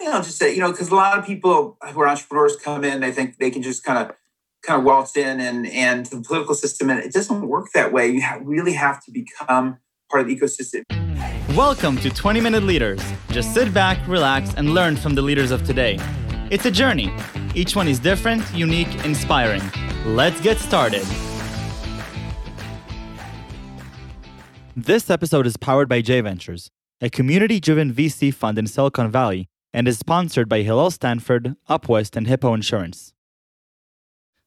thing I'll just say, you know, because a lot of people who are entrepreneurs come in, they think they can just kind of kind of waltz in and and the political system, and it doesn't work that way. You ha- really have to become part of the ecosystem. Welcome to 20 Minute Leaders. Just sit back, relax, and learn from the leaders of today. It's a journey. Each one is different, unique, inspiring. Let's get started. This episode is powered by J Ventures, a community driven VC fund in Silicon Valley, and is sponsored by Hillel Stanford, Upwest, and Hippo Insurance.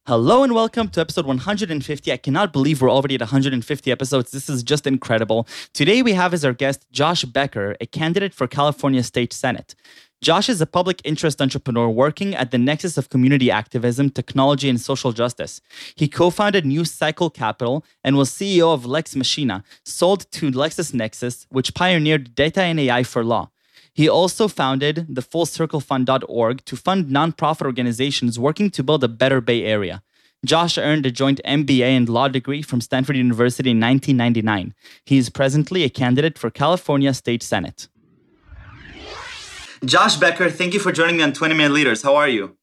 Hello and welcome to episode 150. I cannot believe we're already at 150 episodes. This is just incredible. Today we have as our guest Josh Becker, a candidate for California State Senate. Josh is a public interest entrepreneur working at the nexus of community activism, technology, and social justice. He co founded New Cycle Capital and was CEO of Lex Machina, sold to LexisNexis, which pioneered data and AI for law. He also founded the FullCircleFund.org to fund nonprofit organizations working to build a better Bay Area. Josh earned a joint MBA and law degree from Stanford University in 1999. He is presently a candidate for California State Senate. Josh Becker, thank you for joining me on 20 Minute Leaders. How are you?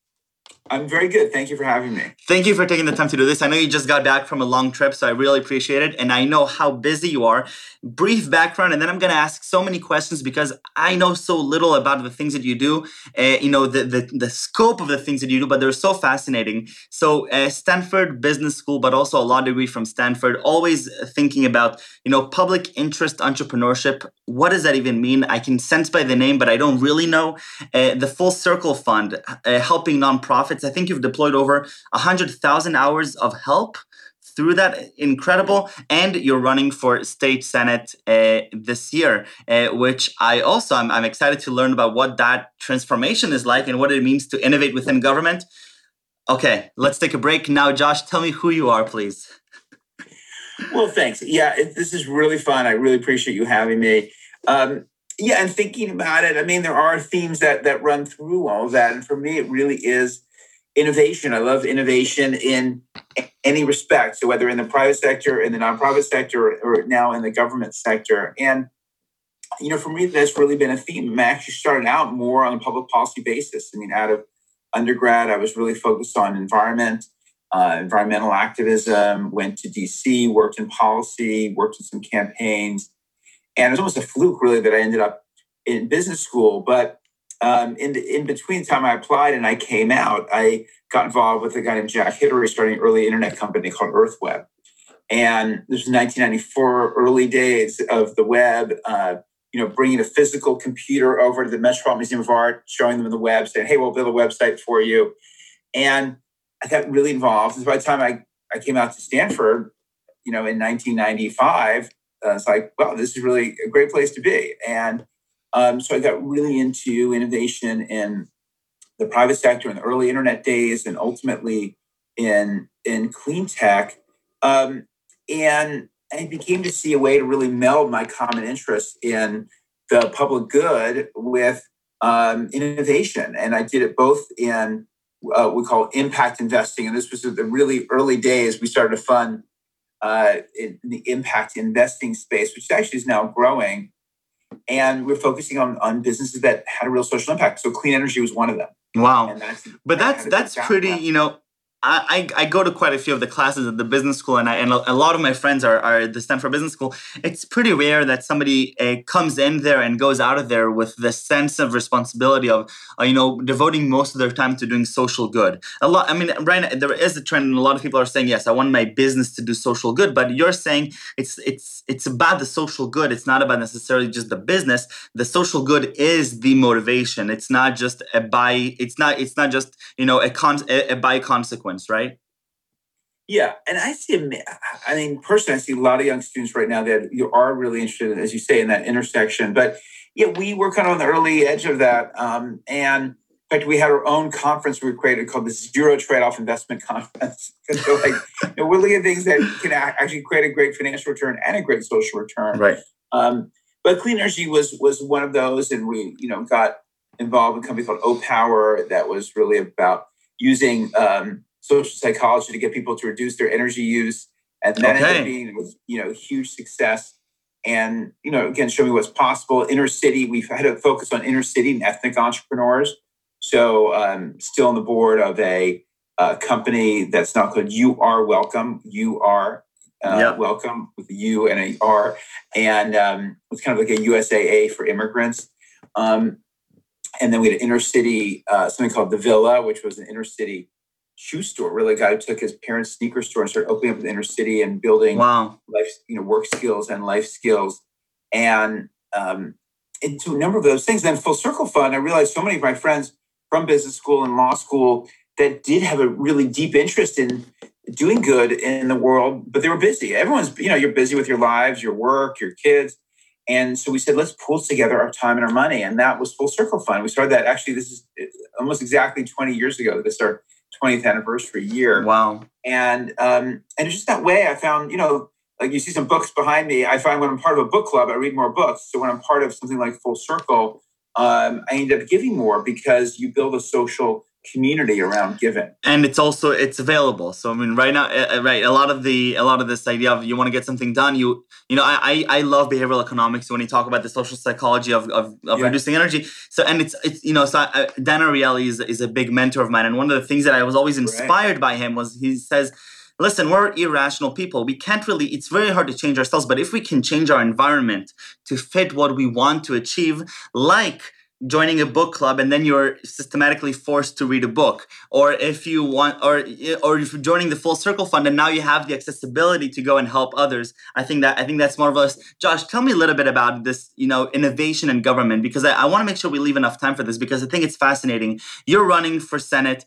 I'm very good. Thank you for having me. Thank you for taking the time to do this. I know you just got back from a long trip, so I really appreciate it. And I know how busy you are. Brief background, and then I'm going to ask so many questions because I know so little about the things that you do, uh, you know, the, the, the, scope of the things that you do, but they're so fascinating. So, uh, Stanford Business School, but also a law degree from Stanford, always thinking about, you know, public interest entrepreneurship. What does that even mean? I can sense by the name, but I don't really know. Uh, the Full Circle Fund, helping nonprofits I think you've deployed over 100,000 hours of help through that incredible and you're running for state senate uh, this year uh, which i also I'm, I'm excited to learn about what that transformation is like and what it means to innovate within government. Okay let's take a break. Now josh tell me who you are please. Well thanks. Yeah it, this is really fun. I really appreciate you having me. Um, yeah and thinking about it i mean there are themes that that run through all that and for me it really is innovation. I love innovation in any respect. So whether in the private sector, in the nonprofit sector, or, now in the government sector. And you know, for me, that's really been a theme. I actually started out more on a public policy basis. I mean, out of undergrad, I was really focused on environment, uh, environmental activism. Went to DC, worked in policy, worked in some campaigns, and it was almost a fluke, really, that I ended up in business school. But um, in, in between time I applied and I came out, I got involved with a guy named Jack Hidary starting an early internet company called EarthWeb. And this was 1994, early days of the web, uh, you know, bringing a physical computer over to the Metropolitan Museum of Art, showing them the web, saying, hey, we'll build a website for you. And I got really involved. And by the time I, I came out to Stanford, you know, in 1995, uh, it's like, well, this is really a great place to be. And um, so I got really into innovation in the private sector in the early internet days, and ultimately in in clean tech. Um, and I became to see a way to really meld my common interest in the public good with um, innovation, and I did it both in uh, we call impact investing, and this was the really early days. We started to fund uh, in the impact investing space, which actually is now growing and we're focusing on on businesses that had a real social impact. So clean energy was one of them. Wow, that's, but that's that's pretty. You know, I, I go to quite a few of the classes at the business school, and I, and a lot of my friends are, are at the Stanford Business School. It's pretty rare that somebody uh, comes in there and goes out of there with the sense of responsibility of uh, you know devoting most of their time to doing social good. A lot. I mean, right now, there is a trend, and a lot of people are saying, yes, I want my business to do social good. But you're saying it's it's it's about the social good. It's not about necessarily just the business. The social good is the motivation. It's not just a by. It's not. It's not just you know a con a, a by consequence consequence, right? Yeah, and I see. I mean, personally, I see a lot of young students right now that you are really interested, as you say, in that intersection. But yeah, we were kind of on the early edge of that, um, and in fact, we had our own conference we created called the Zero Trade-off Investment Conference. so, like, you know, we're looking at things that can actually create a great financial return and a great social return. Right. Um, but clean energy was was one of those, and we, you know, got involved in a company called Opower that was really about using um, social psychology to get people to reduce their energy use. And that okay. ended up being, you know, huge success. and you know again show me what's possible inner city we've had a focus on inner city and ethnic entrepreneurs so um, still on the board of a, a, company that's not called you are welcome you are uh, yep. welcome with a u and a r and um, it's kind of like a usaa for immigrants um, and then we had an inner city uh, something called the villa which was an inner city shoe store. Really, a guy who took his parents' sneaker store and started opening up in the inner city and building wow. life, you know, work skills and life skills, and um, into a number of those things. Then Full Circle Fund, I realized so many of my friends from business school and law school that did have a really deep interest in doing good in the world, but they were busy. Everyone's, you know, you're busy with your lives, your work, your kids. And so we said, let's pool together our time and our money. And that was Full Circle Fund. We started that actually, this is almost exactly 20 years ago. This our 20th anniversary year. Wow. And um, and it's just that way I found, you know, like you see some books behind me. I find when I'm part of a book club, I read more books. So when I'm part of something like Full Circle, um, I end up giving more because you build a social community around giving and it's also it's available so i mean right now uh, right a lot of the a lot of this idea of you want to get something done you you know i i I love behavioral economics when you talk about the social psychology of of, of yeah. reducing energy so and it's it's you know so I, dan ariely is, is a big mentor of mine and one of the things that i was always inspired right. by him was he says listen, we're irrational people. We can't really, it's very hard to change ourselves, but if we can change our environment to fit what we want to achieve, like joining a book club and then you're systematically forced to read a book. Or if you want or or if you're joining the full circle fund and now you have the accessibility to go and help others i think that i think that's marvelous. Josh tell me a little bit about this you know innovation in government because i, I want to make sure we leave enough time for this because i think it's fascinating. You're running for senate.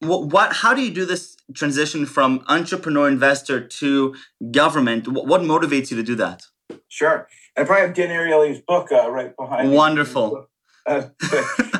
What, what how do you do this transition from entrepreneur investor to government? What, what motivates you to do that? Sure. I probably have dan ariely's book uh, right behind wonderful uh,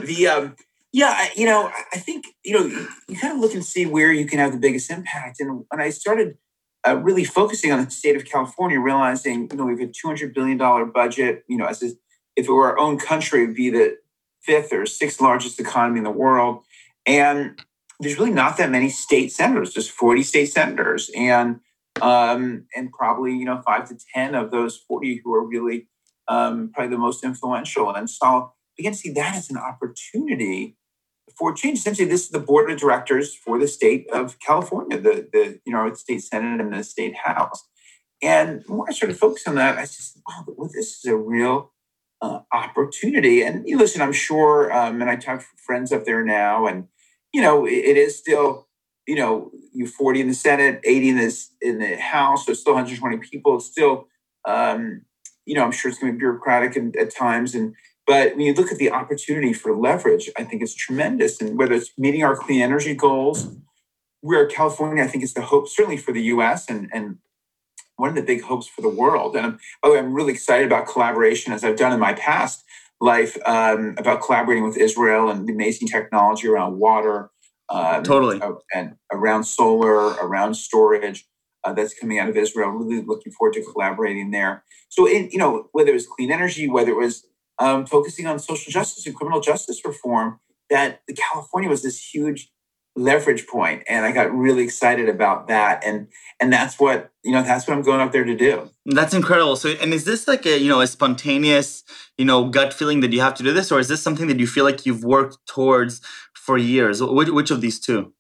the um, yeah, you know, I think you know you, kind of look and see where you can have the biggest impact. And when I started uh, really focusing on the state of California, realizing you know we have a two hundred billion dollar budget. You know, as if it were our own country, it'd be the fifth or sixth largest economy in the world, and there's really not that many state senators. Just forty state senators, and um, and probably you know five to ten of those forty who are really um, probably the most influential. And then so begin to see that as an opportunity for change. Essentially, this is the board of directors for the state of California, the, the you know, state senate and the state house. And the more I started focusing on that, I just, wow, well, this is a real uh, opportunity. And you listen, I'm sure, um, and I talk to friends up there now, and you know, it, it is still, you know, you 40 in the Senate, 80 in this in the House, so still 120 people. It's still, um, you know, I'm sure it's going to be bureaucratic and, at times, and but when you look at the opportunity for leverage, I think it's tremendous. And whether it's meeting our clean energy goals, where California, I think, is the hope, certainly for the US and, and one of the big hopes for the world. And by the way, I'm really excited about collaboration as I've done in my past life um, about collaborating with Israel and the amazing technology around water. Um, totally. And around solar, around storage. Uh, that's coming out of Israel. Really looking forward to collaborating there. So, in, you know, whether it was clean energy, whether it was um, focusing on social justice and criminal justice reform, that California was this huge leverage point and i got really excited about that and and that's what you know that's what i'm going up there to do. That's incredible. So and is this like a you know a spontaneous you know gut feeling that you have to do this or is this something that you feel like you've worked towards for years? Which, which of these two?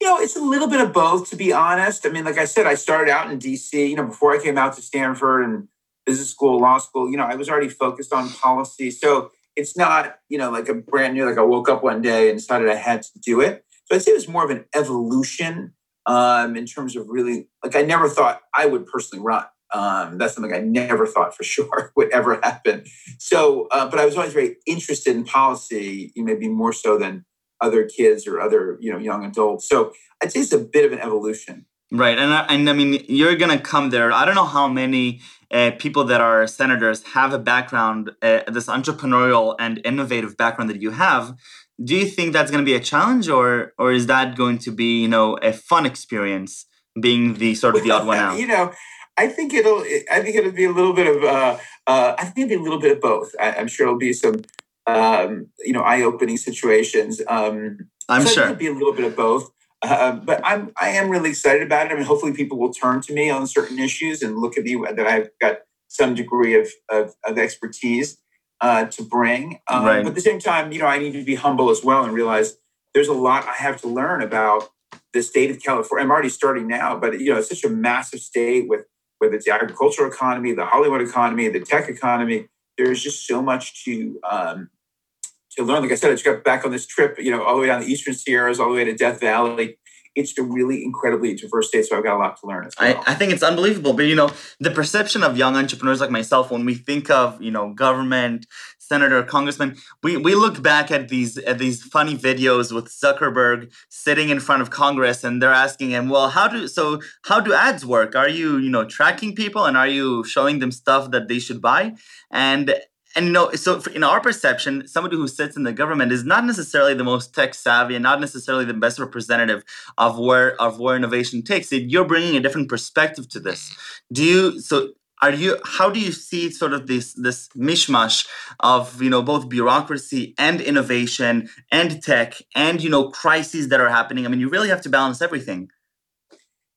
You know it's a little bit of both to be honest. I mean like i said i started out in dc you know before i came out to stanford and business school, law school, you know, I was already focused on policy. So it's not, you know, like a brand new, like I woke up one day and decided I had to do it. So I'd say it was more of an evolution um, in terms of really, like I never thought I would personally run. Um, that's something I never thought for sure would ever happen. So, uh, but I was always very interested in policy, maybe more so than other kids or other, you know, young adults. So I'd say it's a bit of an evolution. Right, and and I mean, you're gonna come there. I don't know how many uh, people that are senators have a background, uh, this entrepreneurial and innovative background that you have. Do you think that's going to be a challenge, or or is that going to be you know a fun experience, being the sort of the odd one out? you know, I think it'll. I think it'll be a little bit of. Uh, uh, I think it'll be a little bit of both. I, am sure it'll be some, um, you know, eye-opening situations. Um, I'm so sure it'll be a little bit of both. Uh, but I'm I am really excited about it. I mean, hopefully people will turn to me on certain issues and look at me that I've got some degree of, of, of expertise uh, to bring. Um, right. But at the same time, you know, I need to be humble as well and realize there's a lot I have to learn about the state of California. I'm already starting now, but you know, it's such a massive state with whether it's the agricultural economy, the Hollywood economy, the tech economy. There's just so much to um, to learn. Like I said, I just got back on this trip, you know, all the way down the Eastern Sierras, all the way to Death Valley. It's a really incredibly diverse state, so I've got a lot to learn as well. I, I think it's unbelievable. But you know, the perception of young entrepreneurs like myself, when we think of you know government, senator, congressman, we, we look back at these at these funny videos with Zuckerberg sitting in front of Congress and they're asking him, well, how do so how do ads work? Are you, you know, tracking people and are you showing them stuff that they should buy? And and you know, so in our perception, somebody who sits in the government is not necessarily the most tech savvy and not necessarily the best representative of where of where innovation takes it. You're bringing a different perspective to this. Do you? So are you? How do you see sort of this this mishmash of you know both bureaucracy and innovation and tech and you know crises that are happening? I mean, you really have to balance everything.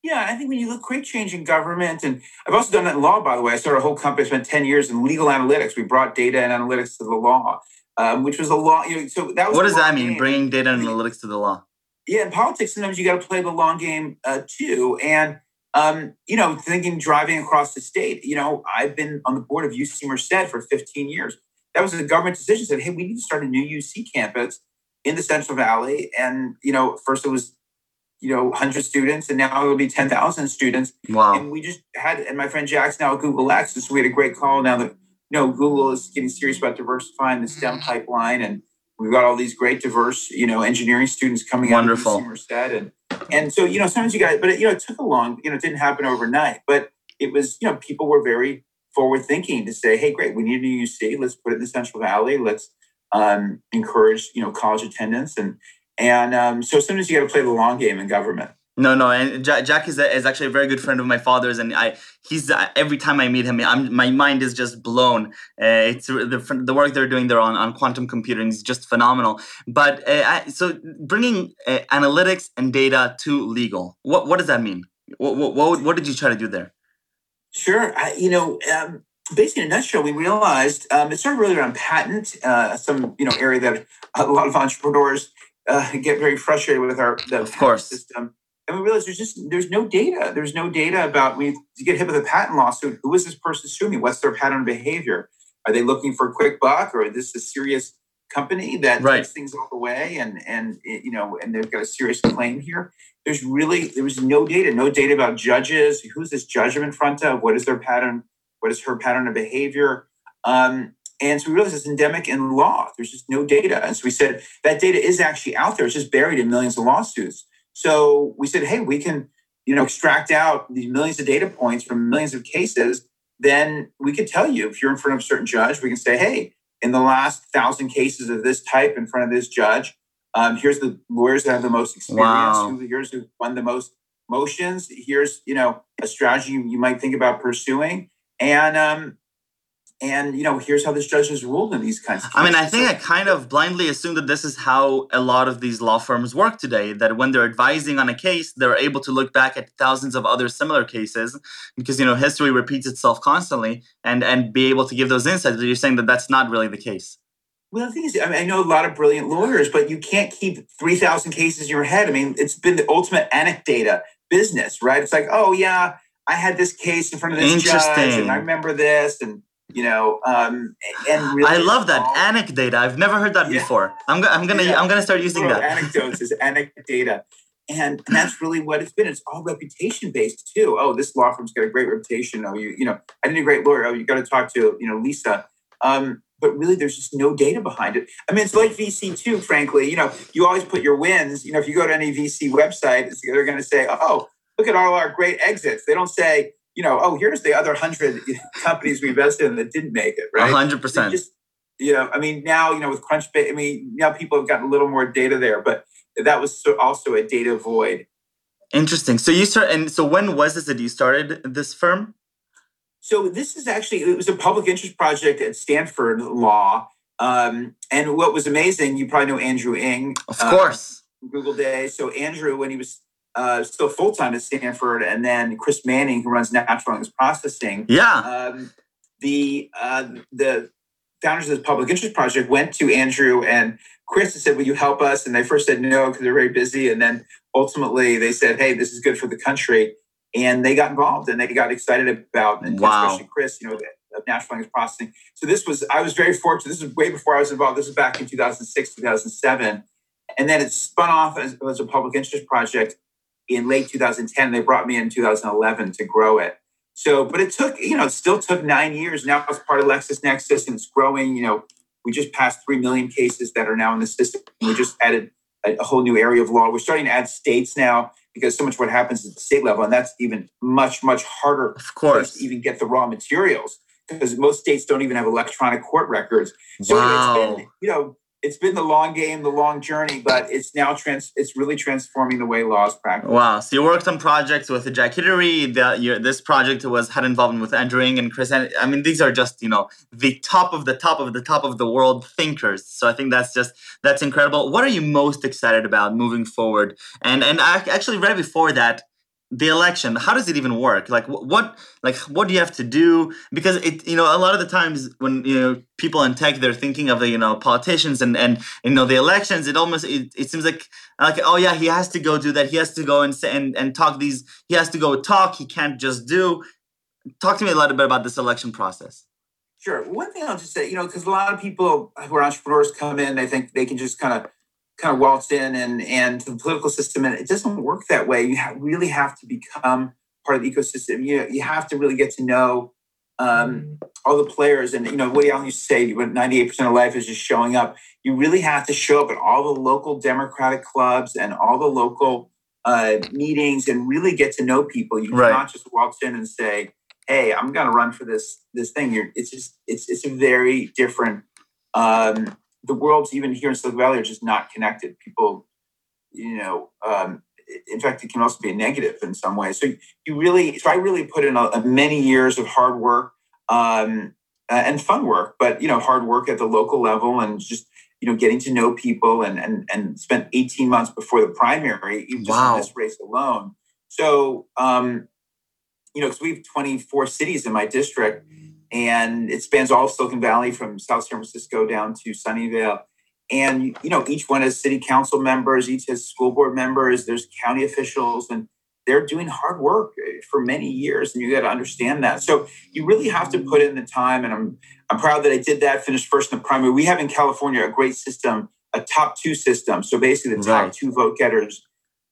Yeah, I think when you look at quick change in government, and I've also done that in law, by the way. I started a whole company, spent 10 years in legal analytics. We brought data and analytics to the law, um, which was a law. You know, so that was what does that mean, game. bringing data and analytics to the law? Yeah, in politics, sometimes you got to play the long game uh, too. And, um, you know, thinking driving across the state, you know, I've been on the board of UC Merced for 15 years. That was a government decision said, hey, we need to start a new UC campus in the Central Valley. And, you know, first it was you know, 100 students, and now it'll be 10,000 students. Wow. And we just had, and my friend Jack's now at Google X, so we had a great call now that, you know, Google is getting serious about diversifying the STEM pipeline. And we've got all these great diverse, you know, engineering students coming Wonderful. out of Merced. And, and so, you know, sometimes you guys, but, it, you know, it took a long, you know, it didn't happen overnight, but it was, you know, people were very forward thinking to say, hey, great, we need a new UC. Let's put it in the Central Valley. Let's um, encourage, you know, college attendance. And, and um, so sometimes you got to play the long game in government. No, no, and Jack, Jack is, a, is actually a very good friend of my father's, and I he's uh, every time I meet him, I'm, my mind is just blown. Uh, it's the the work they're doing there on, on quantum computing is just phenomenal. But uh, I, so bringing uh, analytics and data to legal, what what does that mean? What what, what did you try to do there? Sure, I, you know, um, basically in a nutshell, we realized um, it started really around patent, uh, some you know area that a lot of entrepreneurs uh, get very frustrated with our the of course. system. And we realize there's just there's no data. There's no data about we get hit with a patent lawsuit. Who is this person suing me? What's their pattern of behavior? Are they looking for a quick buck, or is this a serious company that right. takes things all the way and and you know and they've got a serious claim here? There's really there was no data, no data about judges. Who's this judge I'm in front of? What is their pattern? What is her pattern of behavior? Um, and so we realized it's endemic in law. There's just no data. And so we said that data is actually out there. It's just buried in millions of lawsuits. So we said, hey, we can, you know, extract out these millions of data points from millions of cases. Then we could tell you if you're in front of a certain judge, we can say, hey, in the last thousand cases of this type in front of this judge, um, here's the lawyers that have the most experience. Wow. Here's who won the most motions. Here's you know a strategy you might think about pursuing. And um, and you know here's how this judge has ruled in these kinds of cases. i mean i think i kind of blindly assume that this is how a lot of these law firms work today that when they're advising on a case they're able to look back at thousands of other similar cases because you know history repeats itself constantly and and be able to give those insights but you're saying that that's not really the case well, the thing is, I, mean, I know a lot of brilliant lawyers, but you can't keep 3,000 cases in your head. I mean, it's been the ultimate anecdata business, right? It's like, oh, yeah, I had this case in front of this judge, and I remember this, and you know um and really i love that anecdata. I've never heard that yeah. before. I'm, I'm gonna yeah. i'm gonna start using that. anecdotes is anecdata. And that's really what it's been. It's all reputation based too. Oh this law firm's got a great reputation. Oh you you know i need a great lawyer. Oh you got to talk to you know lisa. Um but really there's just no data behind it. I mean it's like vc too frankly. You know you always put your wins. You know if you go to any vc website they're going to say oh look at all our great exits. They don't say you know, oh, here's the other hundred companies we invested in that didn't make it, right? hundred percent. You know, I mean, now you know with Crunchbase, I mean, now people have gotten a little more data there, but that was also a data void. Interesting. So you start, and so when was this that you started this firm? So this is actually it was a public interest project at Stanford Law, um, and what was amazing, you probably know Andrew Ng, of course, uh, Google Day. So Andrew, when he was uh, still full time at Stanford, and then Chris Manning, who runs natural language processing. Yeah. Um, the uh, the founders of the public interest project went to Andrew and Chris and said, "Will you help us?" And they first said no because they're very busy, and then ultimately they said, "Hey, this is good for the country," and they got involved and they got excited about, and wow. especially Chris, you know, of natural language processing. So this was I was very fortunate. This was way before I was involved. This was back in 2006, 2007, and then it spun off as, as a public interest project in late 2010. They brought me in 2011 to grow it. So, but it took, you know, it still took nine years. Now it's part of LexisNexis and it's growing. You know, we just passed 3 million cases that are now in the system. We just added a, a whole new area of law. We're starting to add states now because so much what happens at the state level, and that's even much, much harder of course. to even get the raw materials because most states don't even have electronic court records. So wow. it's been, you know, it's been the long game, the long journey, but it's now trans. It's really transforming the way law is practiced. Wow! So you worked on projects with Jack Hidary. The, your this project was had involvement with Andrew Ng and Chris. I mean, these are just you know the top of the top of the top of the world thinkers. So I think that's just that's incredible. What are you most excited about moving forward? And and I actually right before that, the election how does it even work? Like what like what do you have to do? Because it you know a lot of the times when you know people in tech they're thinking of the you know politicians and and you know the elections it almost it, it seems like like oh yeah he has to go do that. He has to go and and, and talk these he has to go talk. He can't just do. Talk to me a little bit about this election process. Sure. One thing I'll just say, you know, because a lot of people who are entrepreneurs come in, they think they can just kind of kind of waltzed in and and to the political system, and it doesn't work that way. You have, really have to become part of the ecosystem. You you have to really get to know um, mm. all the players. And you know, Woody Allen used to say, "When ninety eight percent of life is just showing up." You really have to show up at all the local Democratic clubs and all the local uh, meetings, and really get to know people. You right. cannot just waltz in and say, "Hey, I'm going to run for this this thing." You're, it's just it's it's a very different um, the worlds even here in Silicon Valley are just not connected. People, you know, um, in fact, it can also be a negative in some ways. So you really, so I really put in a, a many years of hard work um, and fun work, but you know, hard work at the local level and just you know getting to know people and and and spent 18 months before the primary, even just wow. in this race alone. So um, you know, because we have 24 cities in my district and it spans all of Silicon Valley from South San Francisco down to Sunnyvale. And you know, each one has city council members, each has school board members. There's county officials, and they're doing hard work eh, for many years, and you got to understand that. So you really have to put in the time. And I'm I'm proud that I did that. Finished first in the primary. We have in California a great system, a top two system. So basically, the top right. two vote getters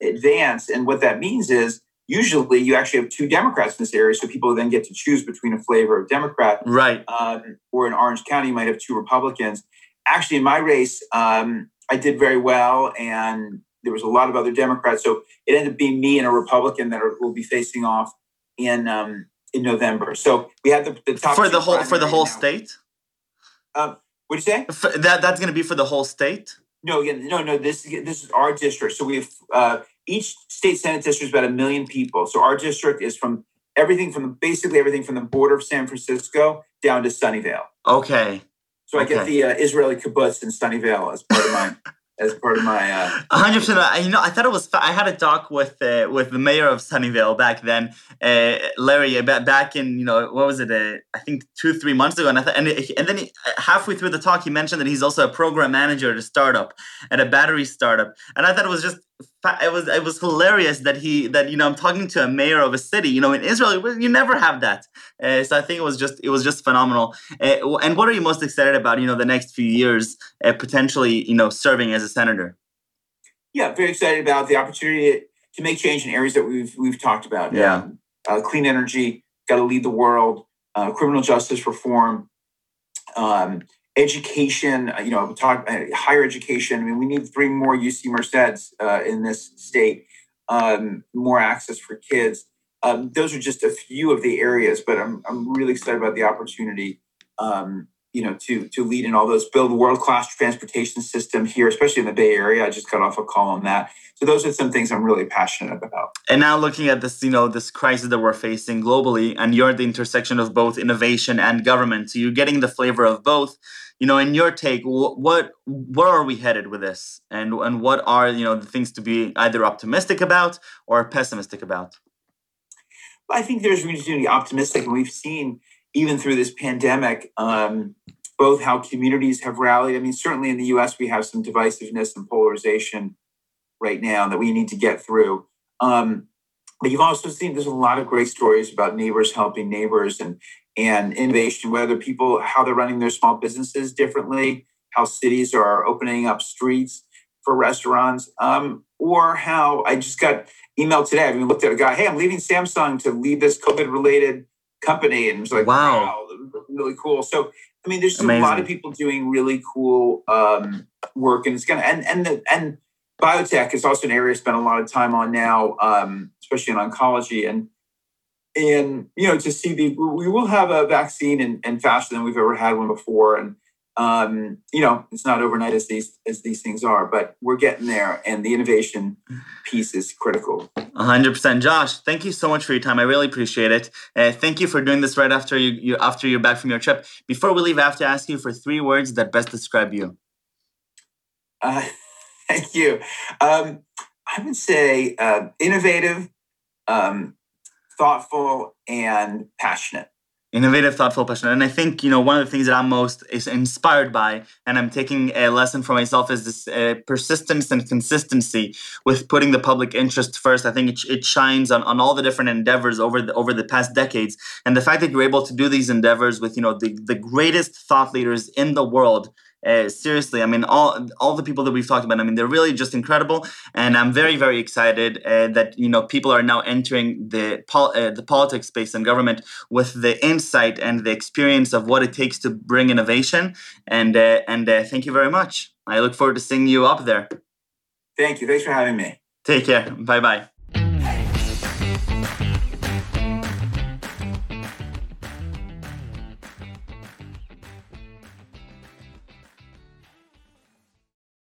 advance, and what that means is usually you actually have two Democrats in this area, so people then get to choose between a flavor of Democrat. Right. Um, or in Orange County, you might have two Republicans. Actually, in my race, um, I did very well, and there was a lot of other Democrats. So it ended up being me and a Republican that are, will be facing off in um, in November. So we had the, the top for the whole for the whole now. state. Um, what do you say? For that that's going to be for the whole state. No, again, no, no. This this is our district. So we have uh, each state senate district is about a million people. So our district is from everything from basically everything from the border of San Francisco down to Sunnyvale. Okay. So okay. I get the uh, Israeli kibbutz in Sunnyvale as part of my as part of my. Uh, hundred uh, percent. You know, I thought it was. I had a talk with uh, with the mayor of Sunnyvale back then, uh, Larry. Back in you know what was it? Uh, I think two three months ago, and I th- and, and then he, halfway through the talk, he mentioned that he's also a program manager at a startup, at a battery startup, and I thought it was just it was it was hilarious that he that you know I'm talking to a mayor of a city. You know, in Israel, you never have that. Uh, so I think it was just it was just phenomenal. Uh, and what are you most excited about? You know, the next few years, uh, potentially, you know, serving as a senator. Yeah, very excited about the opportunity to make change in areas that we've we've talked about. Yeah, um, uh, clean energy, got to lead the world. Uh, criminal justice reform. Um, education, uh, you know, talk uh, higher education. I mean, we need three more UC Merceds uh, in this state, um, more access for kids. Um, those are just a few of the areas, but I'm, I'm really excited about the opportunity, um, you know, to to lead in all those, build world class transportation system here, especially in the Bay Area. I just got off a call on that. So those are some things I'm really passionate about. And now looking at this, you know, this crisis that we're facing globally, and you're at the intersection of both innovation and government, so you're getting the flavor of both you know in your take what where are we headed with this and and what are you know the things to be either optimistic about or pessimistic about i think there's reason to be optimistic and we've seen even through this pandemic, um, both how communities have rallied. I mean, certainly in the US, we have some divisiveness and polarization right now that we need to get through. Um, but you've also seen there's a lot of great stories about neighbors helping neighbors and and innovation, whether people how they're running their small businesses differently, how cities are opening up streets for restaurants, um, or how I just got emailed today. I mean, looked at a guy, hey, I'm leaving Samsung to lead this COVID related company, and it's like, wow, wow really cool. So I mean, there's a lot of people doing really cool um, work, and it's gonna and and the, and biotech is also an area I spend a lot of time on now, um, especially in oncology. And and you know, to see the we will have a vaccine and, and faster than we've ever had one before. And um, you know, it's not overnight as these as these things are, but we're getting there, and the innovation piece is critical. hundred percent, Josh. Thank you so much for your time. I really appreciate it. Uh, thank you for doing this right after you, you after you're back from your trip. Before we leave, I have to ask you for three words that best describe you. Uh, Thank you. Um, I would say uh, innovative, um, thoughtful, and passionate. Innovative, thoughtful, passionate. And I think, you know, one of the things that I'm most is inspired by, and I'm taking a lesson for myself, is this uh, persistence and consistency with putting the public interest first. I think it, it shines on, on all the different endeavors over the, over the past decades. And the fact that you're able to do these endeavors with, you know, the, the greatest thought leaders in the world uh, seriously, I mean, all all the people that we've talked about, I mean, they're really just incredible, and I'm very very excited uh, that you know people are now entering the pol- uh, the politics space and government with the insight and the experience of what it takes to bring innovation. And uh, and uh, thank you very much. I look forward to seeing you up there. Thank you. Thanks for having me. Take care. Bye bye.